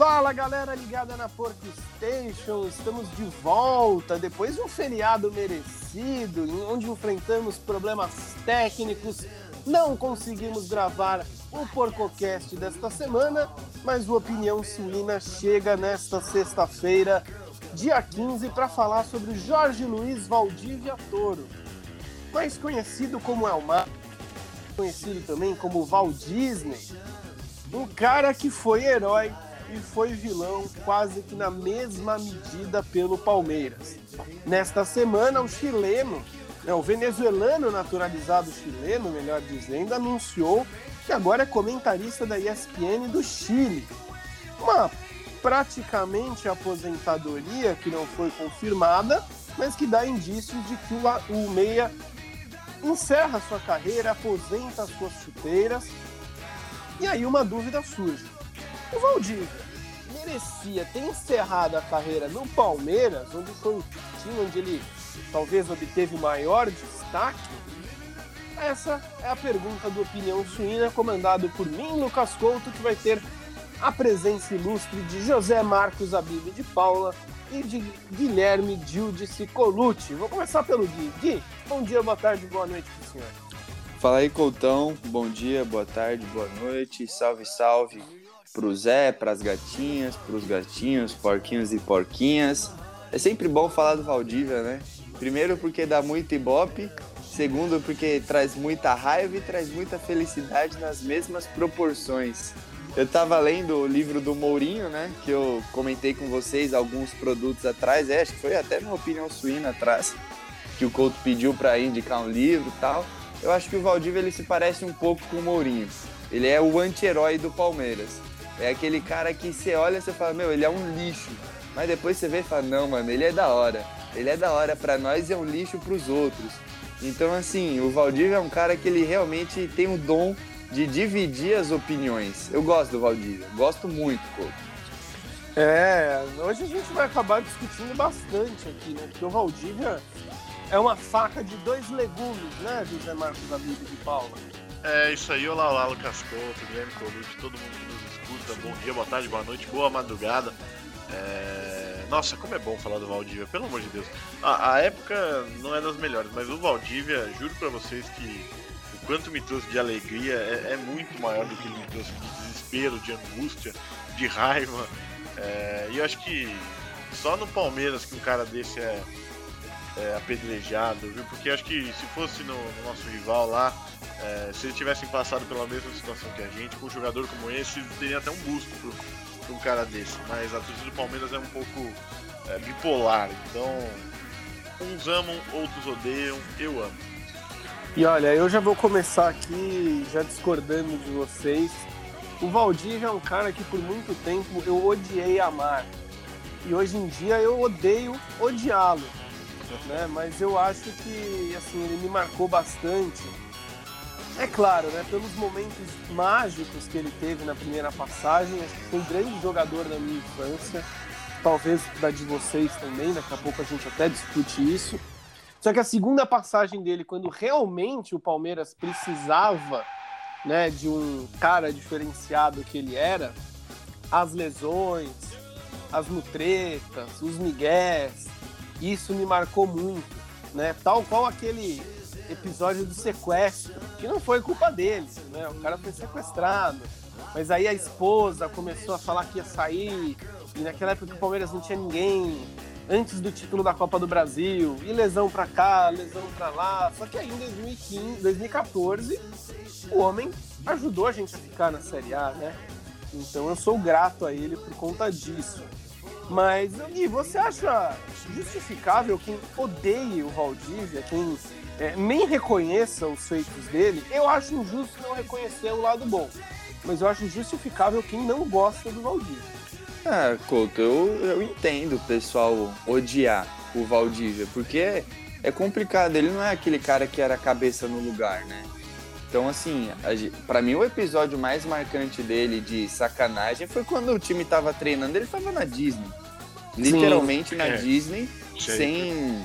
Fala galera ligada na Pork Station, estamos de volta depois de um feriado merecido, onde enfrentamos problemas técnicos, não conseguimos gravar o Porcocast desta semana, mas o Opinião Suína chega nesta sexta-feira, dia 15, para falar sobre Jorge Luiz Valdívia Toro, mais conhecido como Elmar, conhecido também como Walt Disney, um cara que foi herói e foi vilão quase que na mesma medida pelo Palmeiras. Nesta semana, o chileno, né, o venezuelano naturalizado chileno, melhor dizendo, anunciou que agora é comentarista da ESPN do Chile. Uma praticamente aposentadoria que não foi confirmada, mas que dá indícios de que o, o Meia encerra sua carreira, aposenta as suas chuteiras. E aí uma dúvida surge. O Valdívia merecia ter encerrado a carreira no Palmeiras, onde foi o time onde ele talvez obteve maior destaque? Essa é a pergunta do Opinião Suína, comandado por mim, Lucas Couto, que vai ter a presença ilustre de José Marcos Abílio de Paula e de Guilherme Dildice Colucci. Vou começar pelo Gui. Gui, bom dia, boa tarde, boa noite para o senhor. Fala aí, Coutão. Bom dia, boa tarde, boa noite. Salve, salve pro Zé, pras gatinhas, pros gatinhos, porquinhos e porquinhas. É sempre bom falar do Valdívia, né? Primeiro porque dá muito ibope, segundo porque traz muita raiva e traz muita felicidade nas mesmas proporções. Eu tava lendo o livro do Mourinho, né? Que eu comentei com vocês alguns produtos atrás, é, acho que foi até minha opinião suína atrás, que o Couto pediu para indicar um livro e tal. Eu acho que o Valdívia ele se parece um pouco com o Mourinho. Ele é o anti-herói do Palmeiras. É aquele cara que você olha e você fala, meu, ele é um lixo. Mas depois você vê e fala, não, mano, ele é da hora. Ele é da hora para nós e é um lixo para os outros. Então, assim, o Valdívia é um cara que ele realmente tem o dom de dividir as opiniões. Eu gosto do Valdívia, gosto muito, Couto. É, hoje a gente vai acabar discutindo bastante aqui, né? Porque o Valdívia é uma faca de dois legumes, né, José Marcos Amigo de Paula? É isso aí, olá, olá, Lucas Couto, Guilherme Colucci, todo mundo bom dia, boa tarde, boa noite, boa madrugada. É... Nossa, como é bom falar do Valdívia, pelo amor de Deus. A, a época não é das melhores, mas o Valdívia, juro para vocês que o quanto me trouxe de alegria é, é, muito maior do que ele me trouxe de desespero, de angústia, de raiva. É... E eu acho que só no Palmeiras que um cara desse é, é apedrejado, viu? Porque acho que se fosse no, no nosso rival lá, é, se eles tivessem passado pela mesma situação que a gente, com um jogador como esse, teria até um busto para um cara desse. Mas a torcida do Palmeiras é um pouco é, bipolar, então uns amam, outros odeiam, eu amo. E olha, eu já vou começar aqui, já discordando de vocês. O Valdir é um cara que por muito tempo eu odiei amar. E hoje em dia eu odeio odiá-lo. Né? Mas eu acho que assim, ele me marcou bastante é claro, né? Pelos momentos mágicos que ele teve na primeira passagem, acho que foi um grande jogador da minha infância, talvez da de vocês também, daqui a pouco a gente até discute isso. Só que a segunda passagem dele, quando realmente o Palmeiras precisava né, de um cara diferenciado que ele era, as lesões, as mutretas, os migués, isso me marcou muito, né? Tal qual aquele episódio do sequestro, que não foi culpa dele, né? O cara foi sequestrado. Mas aí a esposa começou a falar que ia sair, e naquela época o Palmeiras não tinha ninguém, antes do título da Copa do Brasil, e lesão pra cá, lesão pra lá. Só que aí em 2015, 2014, o homem ajudou a gente a ficar na Série A, né? Então eu sou grato a ele por conta disso. Mas, Gui, você acha justificável quem odeia o Valdívia, quem é, nem reconheça os feitos dele, eu acho injusto não reconhecer o lado bom. Mas eu acho justificável quem não gosta do Valdívia. Ah, Couto, eu, eu entendo o pessoal odiar o Valdívia, porque é complicado, ele não é aquele cara que era cabeça no lugar, né? Então, assim, para mim o episódio mais marcante dele de sacanagem foi quando o time tava treinando, ele tava na Disney. Literalmente Sim. na é. Disney, sem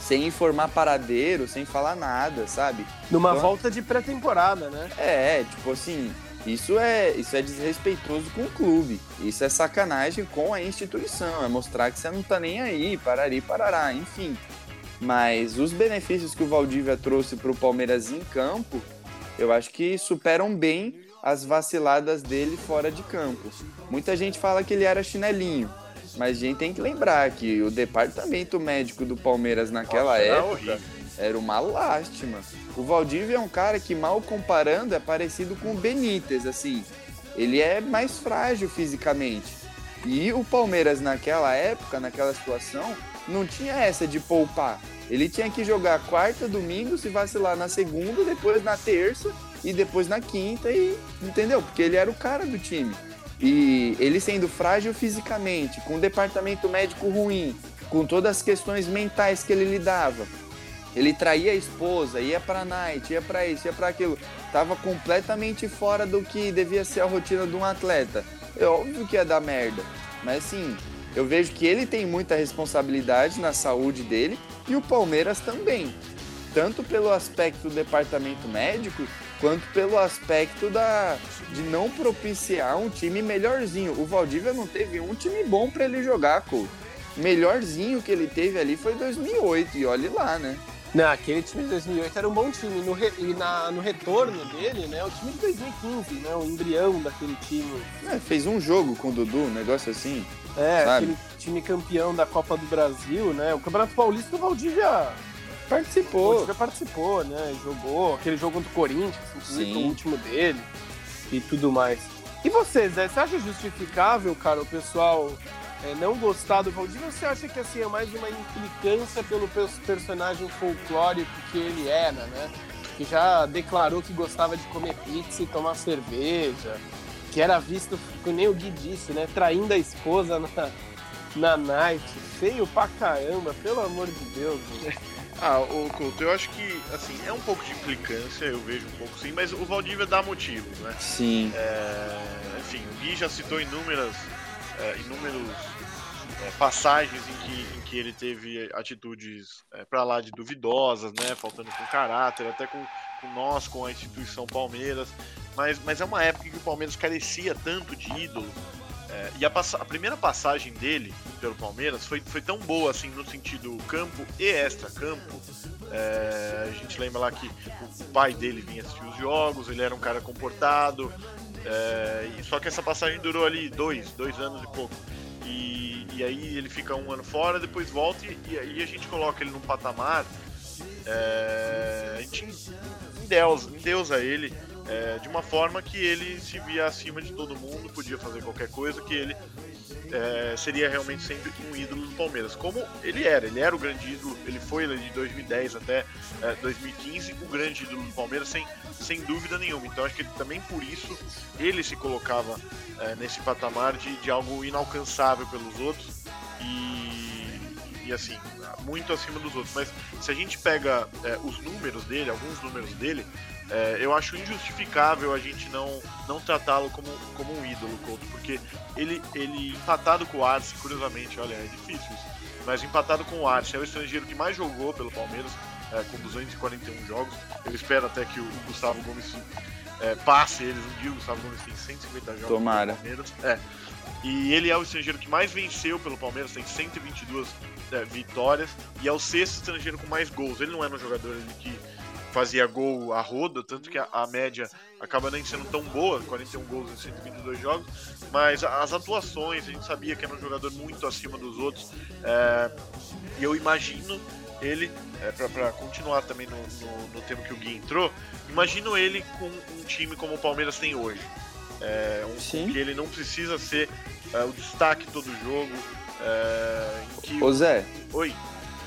sem informar paradeiro, sem falar nada, sabe? Numa então, volta de pré-temporada, né? É, tipo assim, Isso é, isso é desrespeitoso com o clube. Isso é sacanagem com a instituição. É mostrar que você não tá nem aí, parari, parará, enfim. Mas os benefícios que o Valdívia trouxe para o Palmeiras em campo, eu acho que superam bem as vaciladas dele fora de campo. Muita gente fala que ele era chinelinho, mas a gente tem que lembrar que o departamento médico do Palmeiras naquela Nossa, era época horrível. era uma lástima. O Valdívia é um cara que, mal comparando, é parecido com o Benítez, assim. Ele é mais frágil fisicamente. E o Palmeiras, naquela época, naquela situação, não tinha essa de poupar. Ele tinha que jogar quarta, domingo, se vacilar na segunda, depois na terça e depois na quinta, e entendeu? Porque ele era o cara do time. E ele sendo frágil fisicamente, com o departamento médico ruim, com todas as questões mentais que ele lidava, ele traía a esposa, ia pra night, ia pra isso, ia pra aquilo. Tava completamente fora do que devia ser a rotina de um atleta. É óbvio que ia dar merda. Mas assim, eu vejo que ele tem muita responsabilidade na saúde dele e o Palmeiras também. Tanto pelo aspecto do departamento médico, quanto pelo aspecto da, de não propiciar um time melhorzinho. O Valdívia não teve um time bom para ele jogar, Couto. Melhorzinho que ele teve ali foi 2008, e olhe lá, né? Não, aquele time de 2008 era um bom time. No re- e na- no retorno dele, né? O time de 2015, né? O embrião daquele time. É, fez um jogo com o Dudu, um negócio assim. É, Sabe? aquele time campeão da Copa do Brasil, né? O Campeonato Paulista, o Valdívia o Participou. Valdívia participou, né? Jogou aquele jogo contra o Corinthians, inclusive o último dele e tudo mais. E você, Zé, você acha justificável, cara, o pessoal é, não gostar do Valdívia ou você acha que assim, é mais uma implicância pelo pers- personagem folclórico que ele era, né? Que já declarou que gostava de comer pizza e tomar cerveja, que era visto, que nem o Gui disse, né? Traindo a esposa na, na night. Feio pra caramba, pelo amor de Deus. Ah, o Couto, eu acho que, assim, é um pouco de implicância, eu vejo um pouco sim, mas o Valdívia dá motivos, né? Sim. É, enfim, o Gui já citou inúmeras, é, inúmeros é, passagens em que, em que ele teve atitudes é, para lá de duvidosas, né? Faltando com caráter, até com, com nós, com a instituição Palmeiras. Mas, mas é uma época em que o Palmeiras carecia tanto de ídolo. é, e a, a primeira passagem dele pelo Palmeiras foi, foi tão boa assim no sentido campo e extra-campo. É, a gente lembra lá que o pai dele vinha assistir os jogos, ele era um cara comportado, é, só que essa passagem durou ali dois, dois anos e pouco. E, e aí ele fica um ano fora, depois volta e, aí a gente coloca ele num patamar. é, a gente endeusa, endeusa ele é, de uma forma que ele se via acima de todo mundo, podia fazer qualquer coisa, que ele é, seria realmente sempre um ídolo do Palmeiras. Como ele era, ele era o grande ídolo, ele foi de 2010 até é, 2015 o grande ídolo do Palmeiras, sem, sem dúvida nenhuma. Então acho que ele, também por isso ele se colocava é, nesse patamar de, de algo inalcançável pelos outros e, e assim, muito acima dos outros. Mas se a gente pega é, os números dele, alguns números dele, é, eu acho injustificável a gente não, não tratá-lo como, como um ídolo, Couto, porque ele, ele empatado com o Arce, curiosamente, olha, é difícil isso, mas empatado com o Arce, é o estrangeiro que mais jogou pelo Palmeiras, é, com 241 jogos. Eu espero até que o, o Gustavo Gomes é, passe eles um. O Gustavo Gomes tem 150 jogos Tomara. Palmeiras. É. E ele é o estrangeiro que mais venceu pelo Palmeiras, tem 122 é, vitórias, e é o sexto estrangeiro com mais gols. Ele não era um jogador que fazia gol a roda, tanto que a, a média acaba nem sendo tão boa, 41 gols em 122 jogos, mas as atuações, a gente sabia que era um jogador muito acima dos outros, é, e eu imagino ele, é, para continuar também no, no, no tema que o Gui entrou, imagino ele com um time como o Palmeiras tem hoje. É, um, Sim. que ele não precisa ser é, o destaque todo jogo. É, que... Ô Zé, Oi,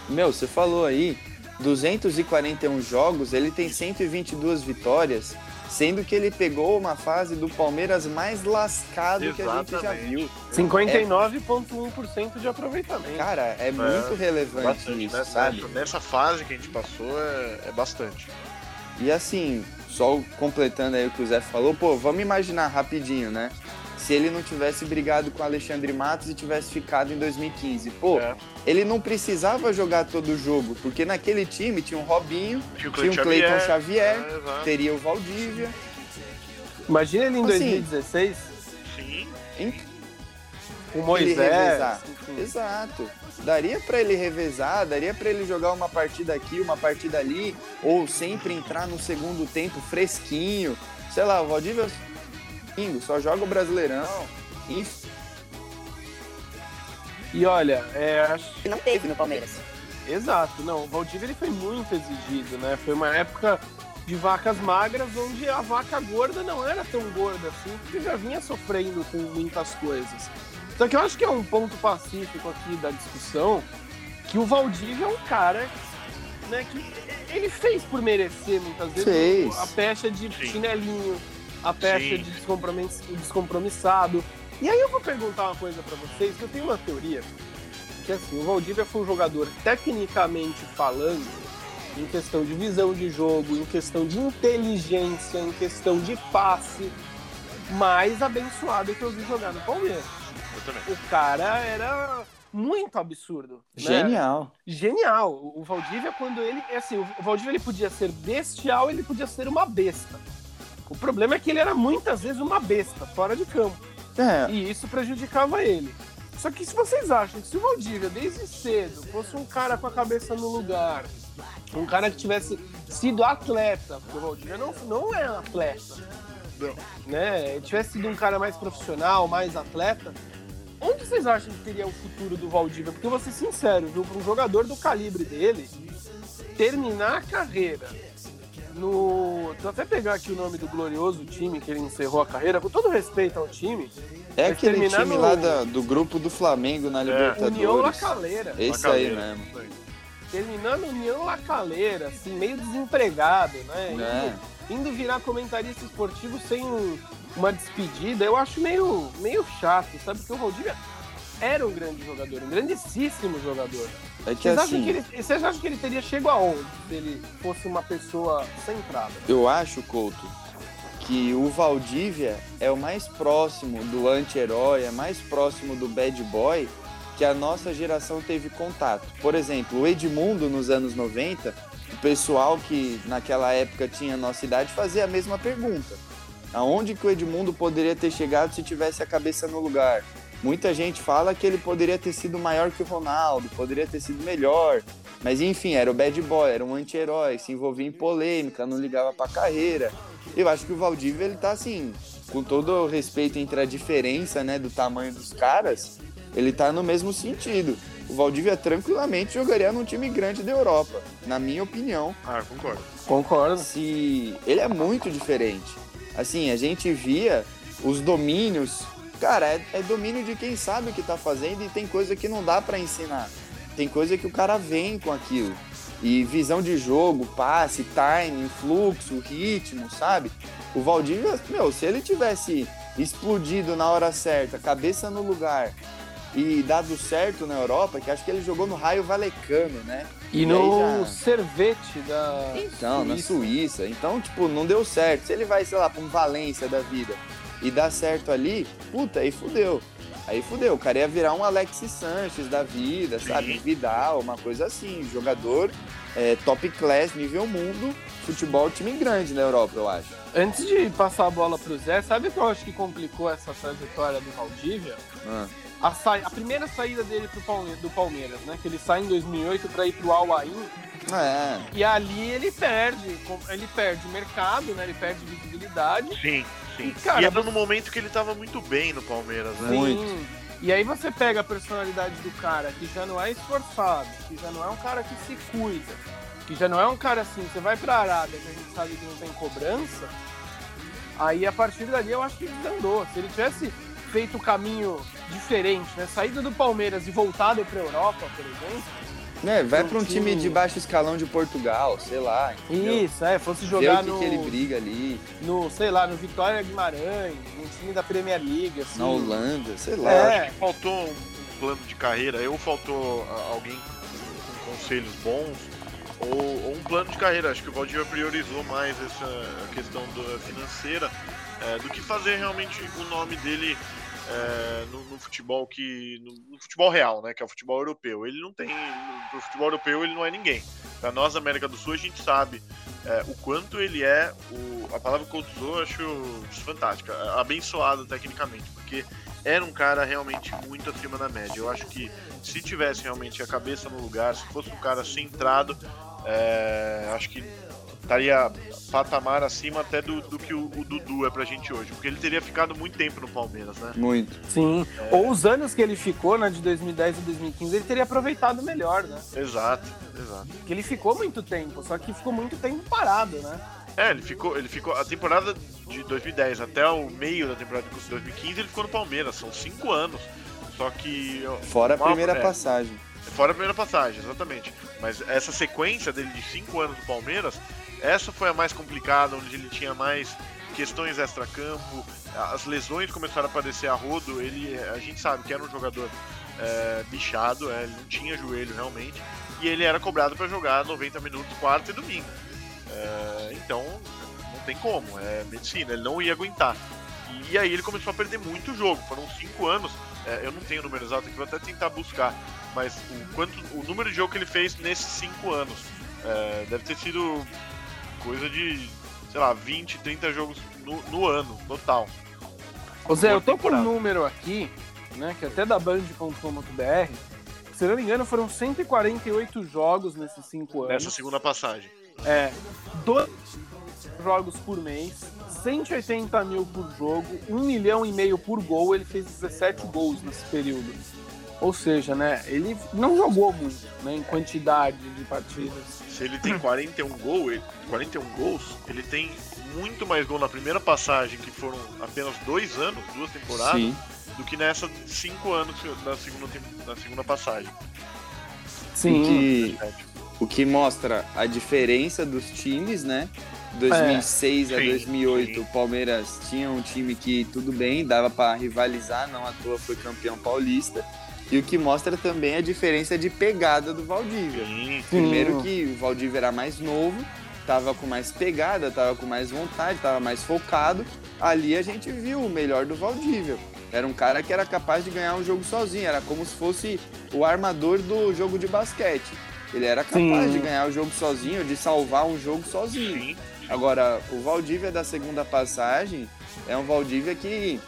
meu, você falou aí, 241 jogos, ele tem 122 vitórias, sendo que ele pegou uma fase do Palmeiras mais lascado que a gente já Exatamente. viu. 59,1% de aproveitamento. Cara, é muito relevante bastante. isso, Nessa, sabe? nessa fase que a gente passou é, é bastante. E assim, só completando aí o que o Zé falou, pô, vamos imaginar rapidinho, né? Se ele não tivesse brigado com o Alexandre Matos e tivesse ficado em 2015. Pô, É. ele não precisava jogar todo o jogo, porque naquele time tinha um Robinho, Tinha o um Cleiton Xavier, é, exato. teria o Valdívia. Imagina ele em Assim, 2016, Sim. Em- com ele Moisés. revezar. enfim. Exato. Daria pra ele revezar, daria pra ele jogar uma partida aqui, uma partida ali, ou sempre entrar no segundo tempo fresquinho. Sei lá, o Valdívia só joga o Brasileirão. Enfim, E olha, é, acho que não teve no Palmeiras. Exato, não, o Valdívia ele foi muito exigido, né? Foi uma época de vacas magras onde a vaca gorda não era tão gorda assim, porque já vinha sofrendo com muitas coisas. Só que eu acho que é um ponto pacífico aqui da discussão que o Valdívia é um cara né, que ele fez por merecer muitas vezes Fez. a pecha de Sim. chinelinho, a pecha Sim. de descompromiss- descompromissado. E aí eu vou perguntar uma coisa pra vocês, que eu tenho uma teoria que assim, o Valdívia foi um jogador tecnicamente falando, em questão de visão de jogo, em questão de inteligência, em questão de passe, mais abençoado que eu vi jogar no Palmeiras. Eu também. O cara era muito absurdo. né? genial. Genial. O o Valdívia, quando ele. é Assim, o Valdívia ele podia ser bestial, ele podia ser uma besta. O problema é que ele era muitas vezes uma besta, fora de campo. É, E isso prejudicava ele. Só que se vocês acham que se o Valdívia, desde cedo, fosse um cara com a cabeça no lugar, um cara que tivesse sido atleta, porque o Valdívia não, não é atleta, Não. né? Tivesse sido um cara mais profissional, mais atleta, onde vocês acham que teria o futuro do Valdívia? Porque eu vou ser sincero, viu? Para um jogador do calibre dele, terminar a carreira no. Vou até pegar aqui o nome do glorioso time que ele encerrou a carreira, com todo respeito ao time. é aquele time no- lá da- do grupo do Flamengo na Libertadores. União La Calera. Esse aí Lacaleira. mesmo. Terminando União La Calera, assim, meio desempregado, né? É. Indo, indo virar comentarista esportivo sem um- uma despedida, eu acho meio, meio chato, sabe? Porque o Valdívia era um grande jogador, um grandíssimo jogador. É Vocês, acham assim, que ele, vocês acham que ele teria chego aonde se ele fosse uma pessoa centrada? eu acho, Couto, que o Valdívia é o mais próximo do anti-herói, é mais próximo do bad boy que a nossa geração teve contato. Por exemplo, o Edmundo nos anos 90, o pessoal que naquela época tinha a nossa idade fazia a mesma pergunta. Aonde que o Edmundo poderia ter chegado se tivesse a cabeça no lugar? Muita gente fala que ele poderia ter sido maior que o Ronaldo, poderia ter sido melhor. Mas enfim, era o bad boy, era um anti-herói, se envolvia em polêmica, não ligava pra carreira. Eu acho que o Valdívia, ele tá assim, com todo o respeito entre a diferença, né, do tamanho dos caras, ele tá no mesmo sentido. O Valdívia tranquilamente jogaria num time grande da Europa, na minha opinião. Ah, concordo. Concordo. Se ele é muito diferente. Assim, a gente via os domínios. Cara, é, é domínio de quem sabe o que tá fazendo e tem coisa que não dá pra ensinar. Tem coisa que o cara vem com aquilo. E visão de jogo, passe, timing, fluxo, ritmo, sabe? O Valdívia, meu, se ele tivesse explodido na hora certa, cabeça no lugar e dado certo na Europa, que acho que ele jogou no Raio Valecano, né? E aí no já- servete da. Então, na Suíça. Suíça. Então, tipo, não deu certo. Se ele vai, sei lá, pra um Valência da vida e dá certo ali, puta, aí fudeu. Aí fudeu. O cara ia virar um Alexis Sanches da vida, sabe? Sim. Vidal, uma coisa assim. Jogador é, top class, nível mundo, futebol time grande na Europa, eu acho. Antes de passar a bola pro Zé, sabe o que eu acho que complicou essa trajetória do Valdívia? Ah, A, sa- a primeira saída dele pro Palme- do Palmeiras, né? Que ele sai em 2008 para ir pro Al Ain É, e ali ele perde, ele perde mercado, né? Ele perde visibilidade. Sim, sim. E, cara, e era você- no momento que ele tava muito bem no Palmeiras, né? Muito. Sim. E aí você pega a personalidade do cara que já não é esforçado, que já não é um cara que se cuida, que já não é um cara assim, você vai pra Arábia, que a gente sabe que não tem cobrança, aí a partir dali eu acho que desandou. Se ele tivesse feito o caminho diferente, né? Saído do Palmeiras e voltado pra Europa, por exemplo. Né, vai pra um time time- de baixo escalão de Portugal, sei lá. entendeu? Isso, é, fosse jogar que, no, que ele briga ali, no, sei lá, no Vitória Guimarães, no time da Premier League, assim. na Holanda, sei lá. É. Acho que faltou um, plano de carreira, ou faltou ah, alguém com, conselhos bons, ou, ou um plano de carreira. Acho que o Valdívia priorizou mais essa questão da financeira é, do que fazer realmente o nome dele é, no, no, futebol que. No, no, futebol real, né? Que é o futebol europeu. Ele não tem. No, futebol europeu ele não é ninguém. Para nós, América do Sul, a gente sabe é, o quanto ele é. O, a palavra que eu usou eu acho fantástica. Abençoado tecnicamente. Porque era um cara realmente muito acima da média. Eu acho que se tivesse realmente a cabeça no lugar, se fosse um cara centrado, é, acho que estaria patamar acima até do, do que o, o, Dudu é pra gente hoje. Porque ele teria ficado muito tempo no Palmeiras, né? Muito. Sim. É... Ou os anos que ele ficou, né, de 2010 a 2015, ele teria aproveitado melhor, né? Exato, exato. Porque ele ficou muito tempo, só que ficou muito tempo parado, né? É, ele ficou, ele ficou. A temporada de 2010 até o meio da temporada de 2015 ele ficou no Palmeiras, são cinco anos. Só que. Fora a primeira é, passagem. Fora a primeira passagem, exatamente. Mas essa sequência dele de cinco anos no Palmeiras essa foi a mais complicada, onde ele tinha mais questões extra-campo, as lesões começaram a aparecer a rodo. Ele, a gente sabe que era um jogador é, bichado, é, ele não tinha joelho realmente, e ele era cobrado para jogar 90 minutos quarta e domingo. É, então, não tem como, é medicina, ele não ia aguentar. E, e aí ele começou a perder muito jogo, foram cinco anos. É, eu não tenho o número exato aqui, vou até tentar buscar, mas o, quanto, o número de jogo que ele fez nesses cinco anos é, deve ter sido coisa de, sei lá, 20, 30 jogos no, no ano, total. Ô Zé, eu tô com um número aqui, né, que é até da band.com.br, se não me engano foram 148 jogos nesses 5 anos. Nessa segunda passagem. É, dois jogos por mês, 180 mil por jogo, 1 milhão e meio por gol, ele fez 17 gols nesse período. Ou seja, né, ele não jogou muito, né, em quantidade de partidas. Se ele tem 41 gols, 41 gols, ele tem muito mais gol na primeira passagem, que foram apenas dois anos, duas temporadas, Sim. do que nessa cinco anos da segunda, da segunda passagem. Sim. O que, o que mostra a diferença dos times, né? 2006 é. a 2008, sim. o Palmeiras tinha um time que tudo bem, dava para rivalizar, não à toa foi campeão paulista. E o que mostra também a diferença de pegada do Valdívia. Primeiro que o Valdívia era mais novo, tava com mais pegada, tava com mais vontade, tava mais focado. Ali a gente viu o melhor do Valdívia. Era um cara que era capaz de ganhar um jogo sozinho, era como se fosse o armador do jogo de basquete. Ele era capaz Sim. de ganhar o jogo sozinho, de salvar um jogo sozinho. Agora, o Valdívia da segunda passagem é um Valdívia que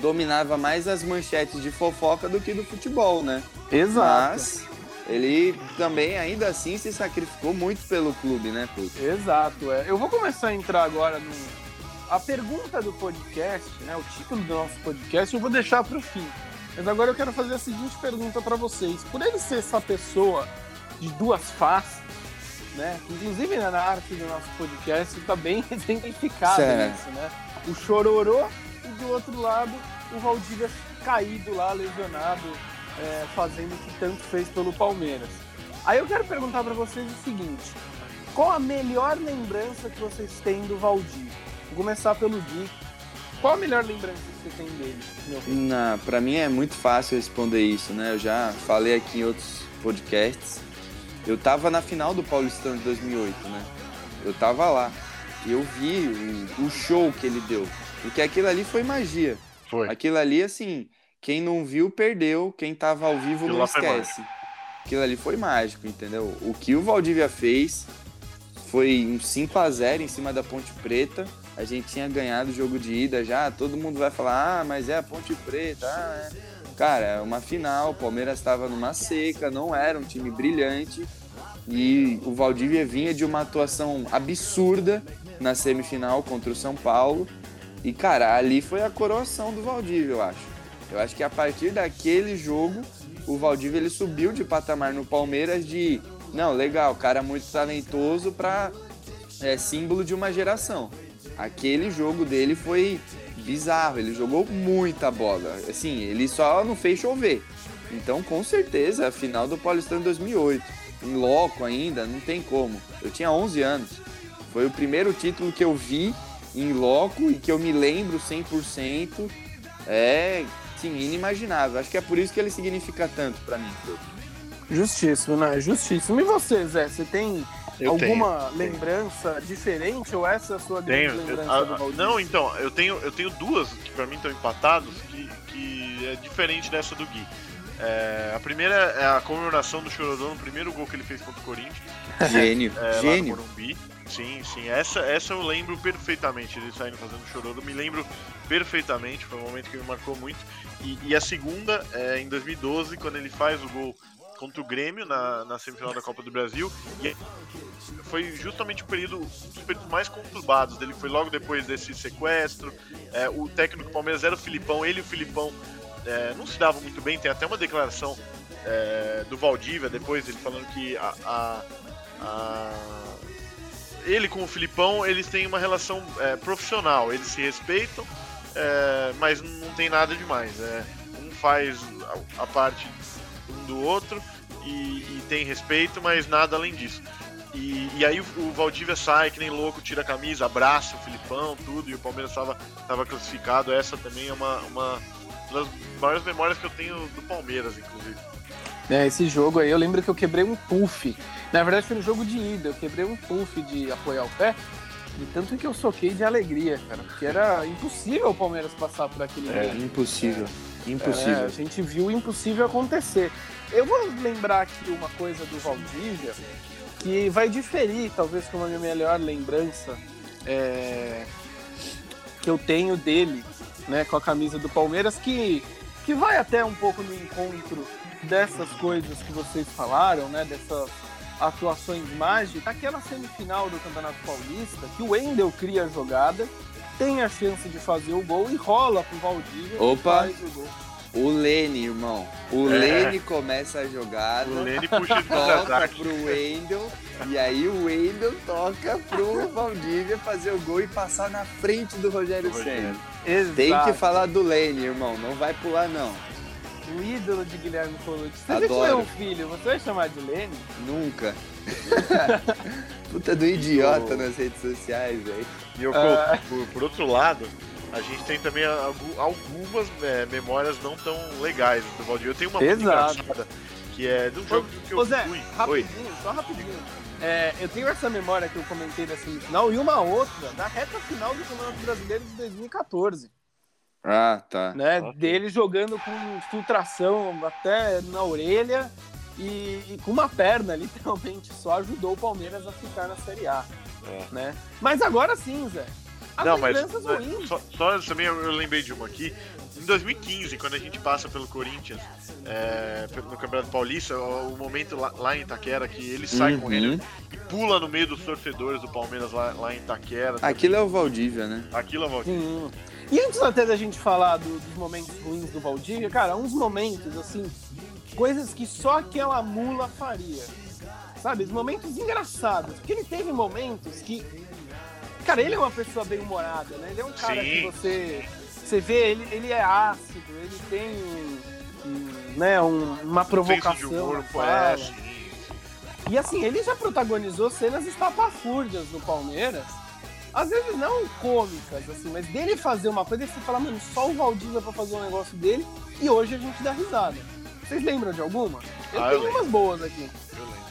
dominava mais as manchetes de fofoca do que do futebol, né? Exato. Mas ele também, ainda assim, se sacrificou muito pelo clube, né, Puto? Exato. É. Eu vou começar a entrar agora no. A pergunta do podcast, né? O título do nosso podcast, eu vou deixar para o fim. Mas agora eu quero fazer a seguinte pergunta para vocês. Por ele ser essa pessoa de duas faces, né? Inclusive na arte do nosso podcast está bem exemplificado certo. isso, né? O chororô e do outro lado o Valdívia caído lá, lesionado, é, fazendo o que tanto fez pelo Palmeiras. Aí eu quero perguntar para vocês o seguinte: qual a melhor lembrança que vocês têm do Valdir? Vou começar pelo Gui. Qual a melhor lembrança que você tem dele? Pra mim é muito fácil responder isso, né? Eu já falei aqui em outros podcasts. Eu tava na final do Paulistão de 2008, né? Eu tava lá. Eu vi o, o show que ele deu. Porque aquilo ali foi magia. Foi. Aquilo ali, assim, quem não viu, perdeu. Quem tava ao vivo Aquilo não esquece. Aquilo ali foi mágico, entendeu? O que o Valdívia fez foi um 5 a 0 em cima da Ponte Preta. A gente tinha ganhado o jogo de ida já. Todo mundo vai falar, ah, mas é a Ponte Preta. Ah, é. Cara, é uma final. O Palmeiras estava numa seca, não era um time brilhante. E o Valdívia vinha de uma atuação absurda na semifinal contra o São Paulo. E, cara, ali foi a coroação do Valdívia, eu acho. Eu acho que a partir daquele jogo, o Valdívia ele subiu de patamar no Palmeiras de, não, legal, cara muito talentoso para é, símbolo de uma geração. Aquele jogo dele foi bizarro, ele jogou muita bola. Assim, ele só não fez chover. Então, com certeza, a final do Paulistão em 2008. Em loco ainda, não tem como. Eu tinha 11 anos. Foi o primeiro título que eu vi em loco e que eu me lembro 100%, é sim, inimaginável. Acho que é por isso que ele significa tanto para mim. Justíssimo, né? Justíssimo. E você, Zé? Você tem Eu alguma tenho, lembrança diferente ou essa é a sua grande Tenho. lembrança Eu- do a- Valdir? não, então, eu tenho, eu tenho duas que pra mim estão empatados, que, que é diferente dessa do Gui. É, a primeira é a comemoração do Chororô no primeiro gol que ele fez contra o Corinthians, Gênio, é, lá no gênio. Morumbi. Sim, sim, essa, essa eu lembro perfeitamente, ele saindo fazendo chororô, me lembro perfeitamente, foi um momento que me marcou muito. E, e a segunda é em 2012, quando ele faz o gol contra o Grêmio na, na semifinal da Copa do Brasil. E foi justamente o período, um dos períodos mais conturbados dele, foi logo depois desse sequestro. É, o técnico do Palmeiras era o Filipão, ele e o Filipão é, não se davam muito bem, tem até uma declaração é, do Valdívia depois, ele falando que a- a- a ele com o Filipão, eles têm uma relação é, profissional, eles se respeitam, é, mas não tem nada demais. É, um faz a, parte um do outro e, e tem respeito, mas nada além disso. E, e aí o, Valdívia sai que nem louco, tira a camisa, abraça o Filipão, tudo, e o Palmeiras estava tava classificado. Essa também é uma, uma das maiores memórias que eu tenho do Palmeiras, inclusive. É, esse jogo aí, eu lembro que eu quebrei um puff. Na verdade, foi no jogo de ida. Eu quebrei um puff de apoiar o pé. De tanto que eu soquei de alegria, cara. Porque era impossível o Palmeiras passar por aquele É, impossível. É, Impossível. a gente viu o impossível acontecer. Eu vou lembrar aqui uma coisa do Valdívia que vai diferir, talvez, com a minha melhor lembrança é, que eu tenho dele, né, com a camisa do Palmeiras, que, que vai até um pouco no encontro dessas coisas que vocês falaram, né, dessas atuações mágicas. Naquela semifinal do Campeonato Paulista, que o Wendel cria a jogada, tem a chance de fazer o gol e rola pro Valdívia Opa. e faz o gol. O Lene, irmão. O É. Lene começa a jogada. O Lene puxa Toca pro Wendel e aí o Wendel toca pro Valdívia fazer o gol e passar na frente do Rogério. Senna. Exato. Tem que falar do Lene, irmão. Não vai pular, não. O ídolo de Guilherme Colucci. Se você Adoro. tiver um filho, você vai chamar de Lene? Nunca. Puta do idiota nas redes sociais, velho. E eu, Ah. por, por outro lado, a gente tem também algu- algumas é, memórias não tão legais do Valdir. Eu tenho uma Exato. engraçada, que é de um jogo que eu Ô Zé, fui. Oi. rapidinho, só rapidinho. É, eu tenho essa memória que eu comentei da semifinal e uma outra da reta final do Campeonato Brasileiro de 2014, Ah, tá. né? Ok. Dele jogando com filtração até na orelha e, e com uma perna, literalmente, só ajudou o Palmeiras a ficar na Série A, É. né? Mas agora sim, Zé. As Não, mas ruins. só, só também eu, eu lembrei de uma aqui. Em 2015, quando a gente passa pelo Corinthians é, no Campeonato Paulista, o, o momento lá, lá em Itaquera que ele sai Uhum. correndo e pula no meio dos torcedores do Palmeiras lá, lá em Itaquera. Aquilo é o Valdívia, né? Aquilo é Valdir. Sim. E antes até da gente falar do- dos momentos ruins do Valdívia, cara, uns momentos, assim, coisas que só aquela mula faria. Sabe? Os momentos engraçados. Porque ele teve momentos que. Cara, ele é uma pessoa bem humorada, né? Ele é um cara Sim. que você. Você vê, ele, ele é ácido, ele tem um, um, né, um- uma provocação. humor, é, sim. E assim, ele já protagonizou cenas estapafúrdias no Palmeiras. Às vezes não cômicas, assim, mas dele fazer uma coisa e você fala, mano, só o Valdívia pra fazer um negócio dele e hoje a gente dá risada. Vocês lembram de alguma? Eu Ah, eu tenho umas boas aqui. Eu lembro.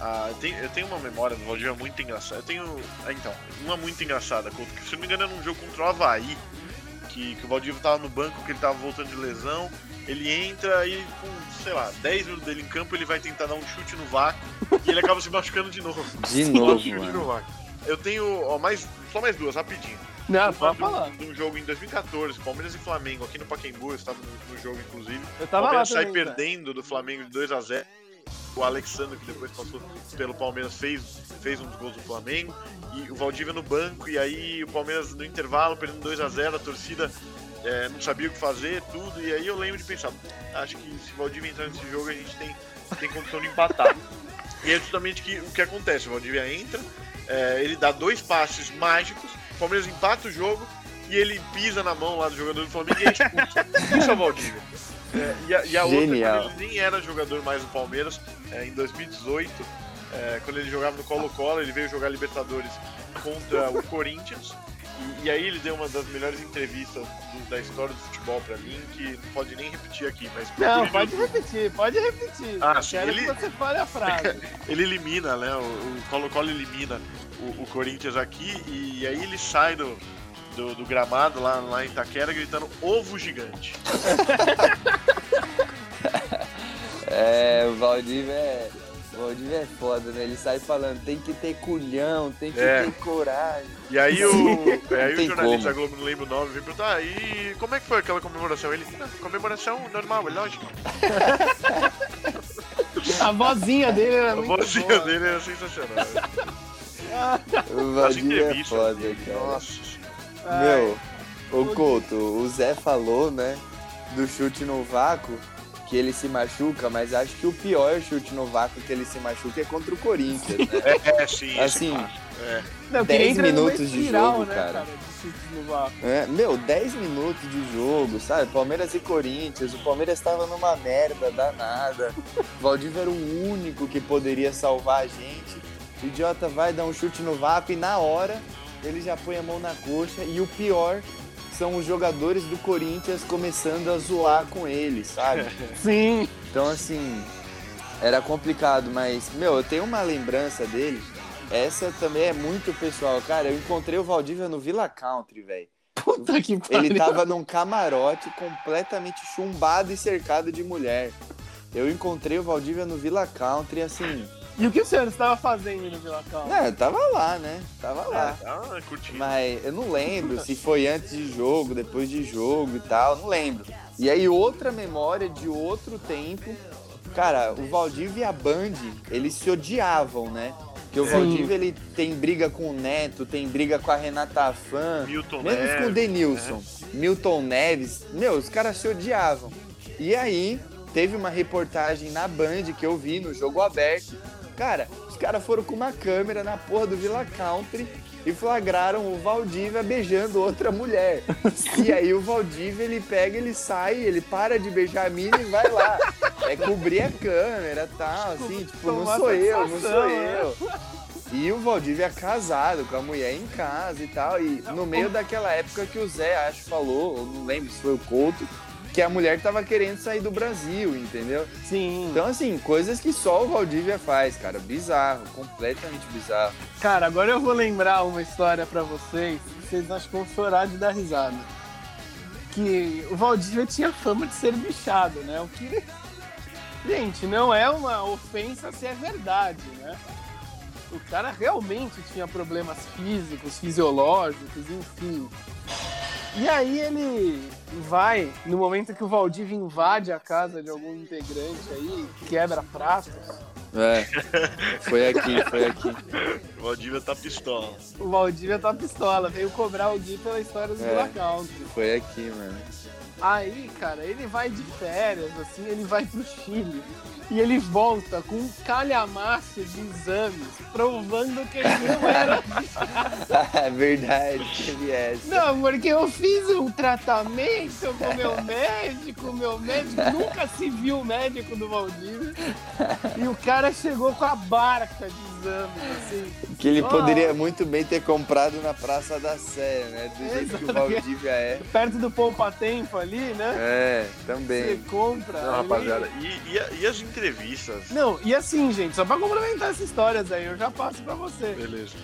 Ah, eu, tenho, eu tenho uma memória do Valdívia muito engraçada. Eu tenho. ah, então, uma muito engraçada. que, Se não me engano, era um jogo contra o Havaí. Que, que o Valdívia tava no banco, que ele tava voltando de lesão. Ele entra e, com, sei lá, 10 minutos dele em campo, ele vai tentar dar um chute no vácuo. e ele acaba se machucando de novo. De um novo, chute mano. no vácuo. Eu tenho ó, mais, só mais duas, rapidinho. Não, pode de falar. De um jogo em 2014, Palmeiras e Flamengo, aqui no Pacaembu, eu estava no, no jogo, inclusive. Eu tava lá Palmeiras sai também, perdendo do Flamengo de 2 a 0 O Alexandre, que depois passou pelo Palmeiras, fez, fez um dos gols do Flamengo. E o Valdívia no banco. E aí o Palmeiras no intervalo, perdendo 2 a 0 A torcida é, não sabia o que fazer, tudo. E aí eu lembro de pensar: acho que se o Valdívia entrar nesse jogo, a gente tem, tem condição de empatar. e é justamente que, o que acontece: o Valdívia entra, é, ele dá dois passes mágicos, o Palmeiras empata o jogo. E ele pisa na mão lá do jogador do Flamengo e é expulso. Isso é o Valdívia. É, e a, e a outra, Genial. ele nem era jogador mais do Palmeiras, é, em 2018, é, quando ele jogava no Colo-Colo, ele veio jogar Libertadores contra o Corinthians. E, e, aí ele deu uma das melhores entrevistas do, da história do futebol pra mim, que não pode nem repetir aqui, mas... Não, pode repetir, pode repetir. Ah, sim, Quero ele... que você fale a frase. ele elimina, né, o Colo-Colo elimina o, o, Corinthians aqui, e aí ele sai do, do, do gramado lá, lá em Itaquera gritando ovo gigante. é, o Valdívia é o Valdívia é foda, né? Ele sai falando, tem que ter culhão, tem que é. ter coragem. E aí o, aí o jornalista da Globo, não lembro o nome, vem perguntar, ah, e como é que foi aquela comemoração? Ele, comemoração normal, é lógico. A vozinha dele era A muito vozinha boa. dele era sensacional. o Valdívia é foda, cara. Nossa. Meu, o Couto, o Zé falou, né, do chute no vácuo que ele se machuca, mas acho que o pior chute no vácuo que ele se machuca é contra o Corinthians, né? É, sim. Assim, é. Não, 10 minutos de espiral, jogo, né, cara. cara de. É, meu, 10 minutos de jogo, sabe? Palmeiras e Corinthians. O Palmeiras estava numa merda danada. O Valdívia era o único que poderia salvar a gente. O idiota vai dar um chute no vácuo e na hora ele já põe a mão na coxa. E o pior são os jogadores do Corinthians começando a zoar com ele, sabe? Sim. Então, assim, era complicado, mas, meu, eu tenho uma lembrança dele. Essa também é muito pessoal. Cara, eu encontrei o Valdívia no Villa Country, velho. Puta que pariu. Ele tava num camarote completamente chumbado e cercado de mulher. Eu encontrei o Valdívia no Villa Country, assim. E o que o senhor estava fazendo no Vila Cal? É, tava lá, né? Tava lá. É, tá curtindo. Mas eu não lembro se foi antes de jogo, depois de jogo e tal, não lembro. E aí, outra memória de outro tempo. Cara, o Valdívia e a Band, eles se odiavam, né? Porque o Sim. Valdívia, ele tem briga com o Neto, tem briga com a Renata Fã, Milton mesmo Neves, com o Denilson, Milton Neves. Meu, os caras se odiavam. E aí, teve uma reportagem na Band que eu vi no jogo aberto. Cara, os caras foram com uma câmera na porra do Villa Country e flagraram o Valdívia beijando outra mulher. e aí o Valdívia, ele pega, ele sai, ele para de beijar a mina e vai lá. É cobrir a câmera e tal, assim, tipo, não sou eu, não sou né? eu. E o Valdívia é casado com a mulher em casa e tal. E no meio daquela época que o Zé, acho, falou, ou não lembro se foi o Couto, que a mulher tava querendo sair do Brasil, entendeu? Sim. Então, assim, coisas que só o Valdívia faz, cara. Bizarro, completamente bizarro. Cara, agora eu vou lembrar uma história pra vocês. que Vocês acho que vão chorar de dar risada. Que o Valdívia tinha fama de ser bichado, né? O que. Gente, não é uma ofensa se é verdade, né? O cara realmente tinha problemas físicos, fisiológicos, enfim. E aí ele vai, no momento que o Valdívia invade a casa de algum integrante aí, quebra pratos, É. Foi aqui, foi aqui. O Valdívia tá pistola. o Valdívia tá pistola, veio cobrar o Gui pela história do É. Country. Foi aqui, mano. Aí, cara, ele vai de férias, assim, ele vai pro Chile. E ele volta com um calhamaço de exames, provando que ele não era É verdade, teve essa. Não, porque eu fiz um tratamento com meu médico, meu médico nunca se viu o médico do Valdívia. E o cara chegou com a barca de exames, assim. Que ele Ah. poderia muito bem ter comprado na Praça da Sé, né? Do jeito que o. Valdívia é. Perto do Poupa Tempo ali, né? É, Você também. compra. Não, ali. rapaziada, e, e e as entrevistas? Não, e assim, gente, só pra complementar essas histórias aí, eu já passo pra você. Beleza.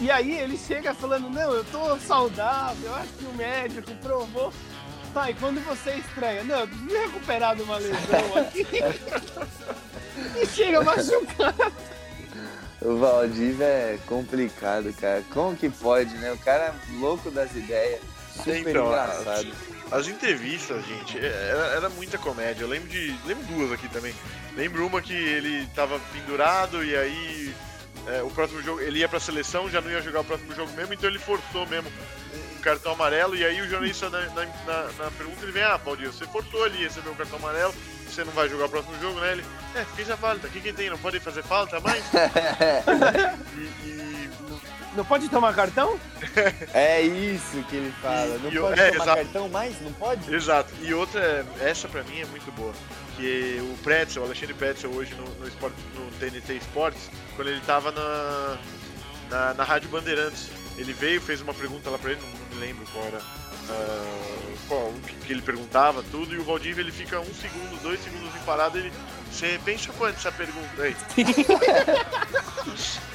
E aí ele chega falando, não, eu tô saudável, eu acho que o médico provou. Tá, e quando você estranha? Não, eu preciso me recuperar de uma lesão aqui. e chega machucado. O Valdívia é complicado, cara. Como que pode, né? O cara é louco das ideias. Super Então, engraçado. As entrevistas, gente, é- era, era muita comédia. Eu lembro de. Lembro duas aqui também. Lembro uma que ele tava pendurado e aí é, o próximo jogo. Ele ia pra seleção, já não ia jogar o próximo jogo mesmo, então ele forçou mesmo um, cartão amarelo. E aí o jornalista na, na, na- na pergunta ele vem, ah, Valdir, você forçou ali, recebeu o cartão amarelo, você não vai jogar o próximo jogo, né? Ele, é, fez a falta, o que, que tem? Não pode fazer falta mais? e, e- Não pode tomar cartão? É isso que ele fala. Não E- pode é, tomar exato. cartão mais? Não pode? Exato. E outra, essa pra mim é muito boa. Que o Pretzel, o Alexandre Pretzel, hoje no, no, Sport- no TNT Esportes, quando ele tava na, na, na Rádio Bandeirantes, ele veio, fez uma pergunta lá pra ele, não, não me lembro qual era. Uh, qual, que, ele perguntava tudo, e o Valdívia ele fica um segundo, dois segundos em parada, ele. Você pensa quanto essa pergunta aí?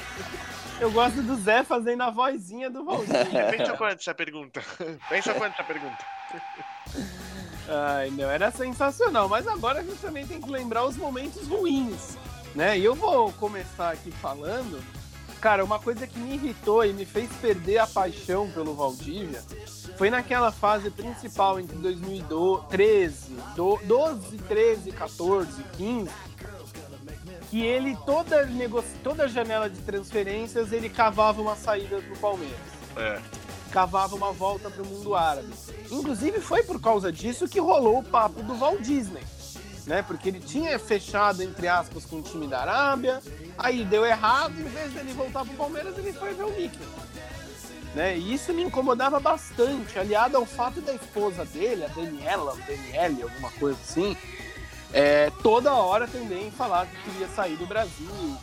Eu gosto do Zé fazendo a vozinha do Valdívia. Pensa quanto essa pergunta? Pensa quanto essa pergunta? Ai, não, era sensacional. Mas agora a gente também tem que lembrar os momentos ruins, né? E eu vou começar aqui falando. Cara, uma coisa que me irritou e me fez perder a paixão pelo Valdívia foi naquela fase principal entre 2013, 12, 13, 14, 15, que ele, toda, toda janela de transferências, ele cavava uma saída pro Palmeiras. É. Cavava uma volta pro mundo árabe. Inclusive, foi por causa disso que rolou o papo do Walt Disney. Né? Porque ele tinha fechado, entre aspas, com o time da Arábia, aí deu errado, em vez dele voltar pro Palmeiras, ele foi ver o Mickey. Né? E isso me incomodava bastante, aliado ao fato da esposa dele, a Daniela, Daniele, alguma coisa assim, é, toda hora também falar que queria sair do Brasil.